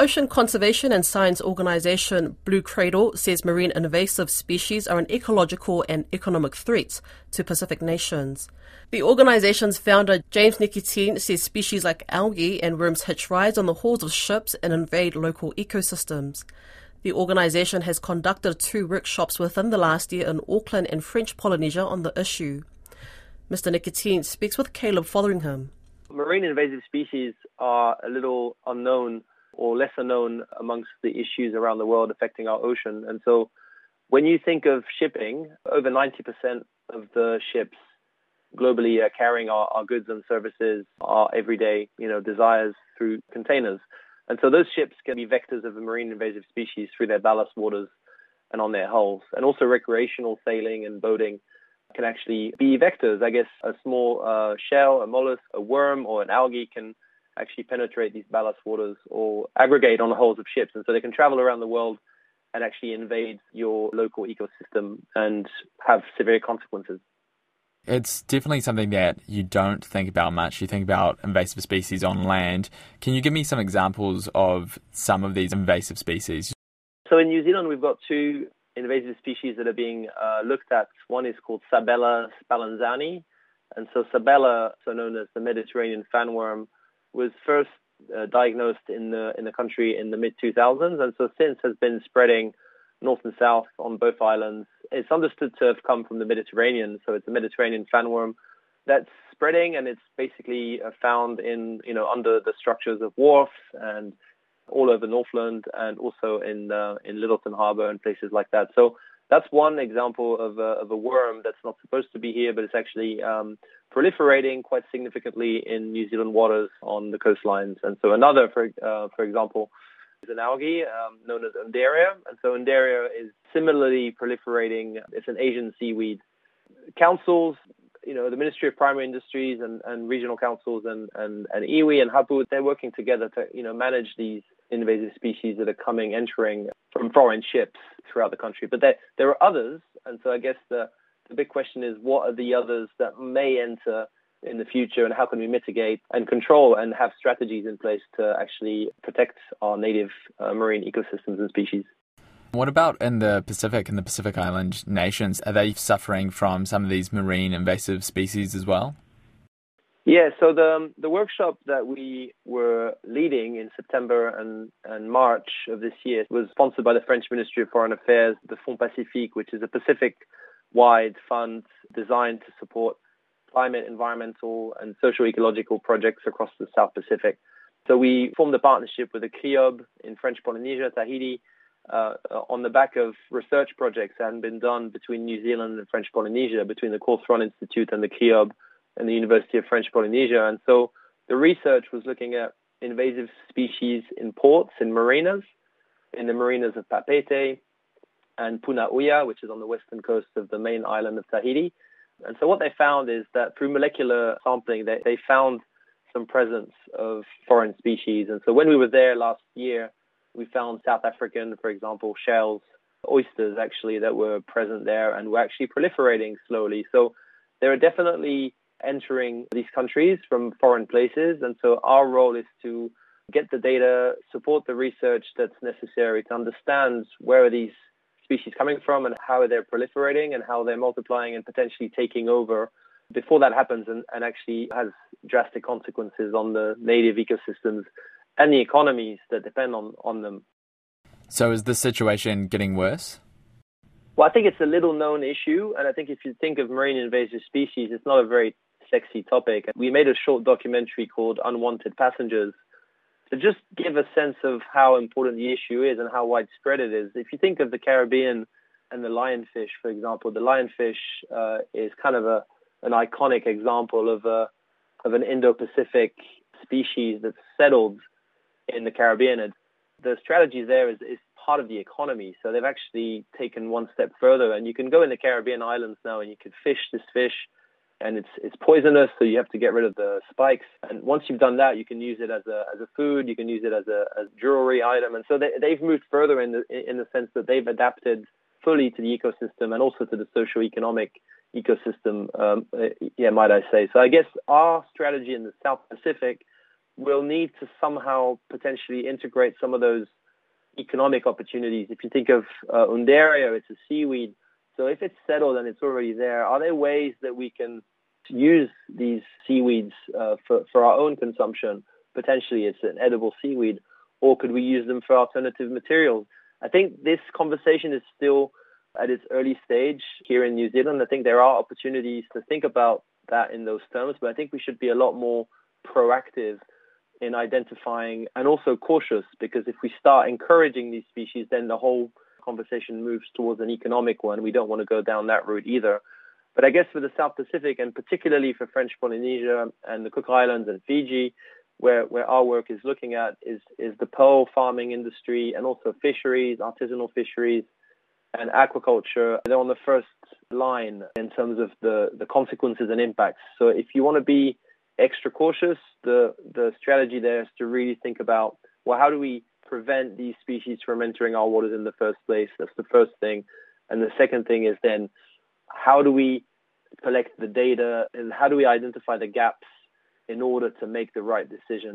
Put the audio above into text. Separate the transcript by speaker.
Speaker 1: Ocean conservation and science organization Blue Cradle says marine invasive species are an ecological and economic threat to Pacific nations. The organisation's founder, James Nikitin, says species like algae and worms hitch rides on the hulls of ships and invade local ecosystems. The organization has conducted two workshops within the last year in Auckland and French Polynesia on the issue. Mr. Nikitin speaks with Caleb Fotheringham.
Speaker 2: Marine invasive species are a little unknown or lesser known amongst the issues around the world affecting our ocean. And so when you think of shipping, over 90% of the ships globally are carrying our, our goods and services, our everyday, you know, desires through containers. And so those ships can be vectors of marine invasive species through their ballast waters and on their hulls. And also recreational sailing and boating can actually be vectors. I guess a small uh, shell, a mollusk, a worm, or an algae can actually penetrate these ballast waters or aggregate on the hulls of ships. And so they can travel around the world and actually invade your local ecosystem and have severe consequences.
Speaker 3: It's definitely something that you don't think about much. You think about invasive species on land. Can you give me some examples of some of these invasive species?
Speaker 2: So in New Zealand, we've got two invasive species that are being uh, looked at. One is called Sabella spallanzanii. And so Sabella, so known as the Mediterranean fanworm, was first uh, diagnosed in the in the country in the mid 2000s, and so since has been spreading north and south on both islands. It's understood to have come from the Mediterranean, so it's a Mediterranean fanworm that's spreading, and it's basically uh, found in you know under the structures of wharfs and all over Northland, and also in uh, in Lyttelton Harbour and places like that. So that's one example of a, of a worm that's not supposed to be here, but it's actually um, proliferating quite significantly in New Zealand waters on the coastlines. And so another, for uh, for example, is an algae um, known as Undaria. And so Undaria is similarly proliferating. It's an Asian seaweed. Councils, you know, the Ministry of Primary Industries and, and regional councils and, and, and iwi and Hapu, they're working together to, you know, manage these invasive species that are coming, entering from foreign ships throughout the country. But there, there are others. And so I guess the, the big question is what are the others that may enter in the future and how can we mitigate and control and have strategies in place to actually protect our native uh, marine ecosystems and species?
Speaker 3: What about in the Pacific and the Pacific Island nations? Are they suffering from some of these marine invasive species as well?
Speaker 2: Yeah, so the um, the workshop that we were leading in September and, and March of this year was sponsored by the French Ministry of Foreign Affairs, the Fonds Pacifique, which is a Pacific wide fund designed to support climate, environmental, and social ecological projects across the South Pacific. So we formed a partnership with the CRIOBE in French Polynesia, Tahiti, uh, on the back of research projects that had been done between New Zealand and French Polynesia, between the Cawthron Institute and the CRIOBE and the University of French Polynesia. And so the research was looking at invasive species in ports, and marinas, in the marinas of Papeete and Punaauia, which is on the western coast of the main island of Tahiti. And so what they found is that through molecular sampling, they, they found some presence of foreign species. And so when we were there last year, we found South African, for example, shells, oysters actually that were present there and were actually proliferating slowly. So there are definitely entering these countries from foreign places. And so our role is to get the data, support the research that's necessary to understand where are these species coming from and how are they're proliferating and how they're multiplying and potentially taking over before that happens and, and actually has drastic consequences on the native ecosystems and the economies that depend on, on them.
Speaker 3: So is the situation getting worse?
Speaker 2: Well, I think it's a little known issue. And I think if you think of marine invasive species, it's not a very sexy topic. We made a short documentary called Unwanted Passengers to just give a sense of how important the issue is and how widespread it is. If you think of the Caribbean and the lionfish, for example, the lionfish uh, is kind of a an iconic example of a of an Indo-Pacific species that's settled in the Caribbean. And the strategy there is, is part of the economy. So they've actually taken one step further, and you can go in the Caribbean islands now and you can fish this fish and it's it's poisonous, so you have to get rid of the spikes. And once you've done that, you can use it as a as a food, you can use it as a as jewelry item, and so they, they've moved further in the in the sense that they've adapted fully to the ecosystem and also to the socio-economic ecosystem. Um, yeah, might I say? So I guess our strategy in the South Pacific we'll need to somehow potentially integrate some of those economic opportunities. If you think of uh, Undaria, it's a seaweed. So if it's settled and it's already there, are there ways that we can use these seaweeds uh, for, for our own consumption? Potentially it's an edible seaweed, or could we use them for alternative materials? I think this conversation is still at its early stage here in New Zealand. I think there are opportunities to think about that in those terms, but I think we should be a lot more proactive in identifying and also cautious because if we start encouraging these species, then the whole conversation moves towards an economic one. We don't want to go down that route either. But I guess for the South Pacific and particularly for French Polynesia and the Cook Islands and Fiji, where, where our work is looking at is, is the pearl farming industry and also fisheries, artisanal fisheries, and aquaculture. They're on the first line in terms of the, the consequences and impacts. So if you want to be extra cautious, the, the strategy there is to really think about, well, how do we prevent these species from entering our waters in the first place? That's the first thing. And the second thing is then, how do we collect the data and how do we identify the gaps in order to make the right decision?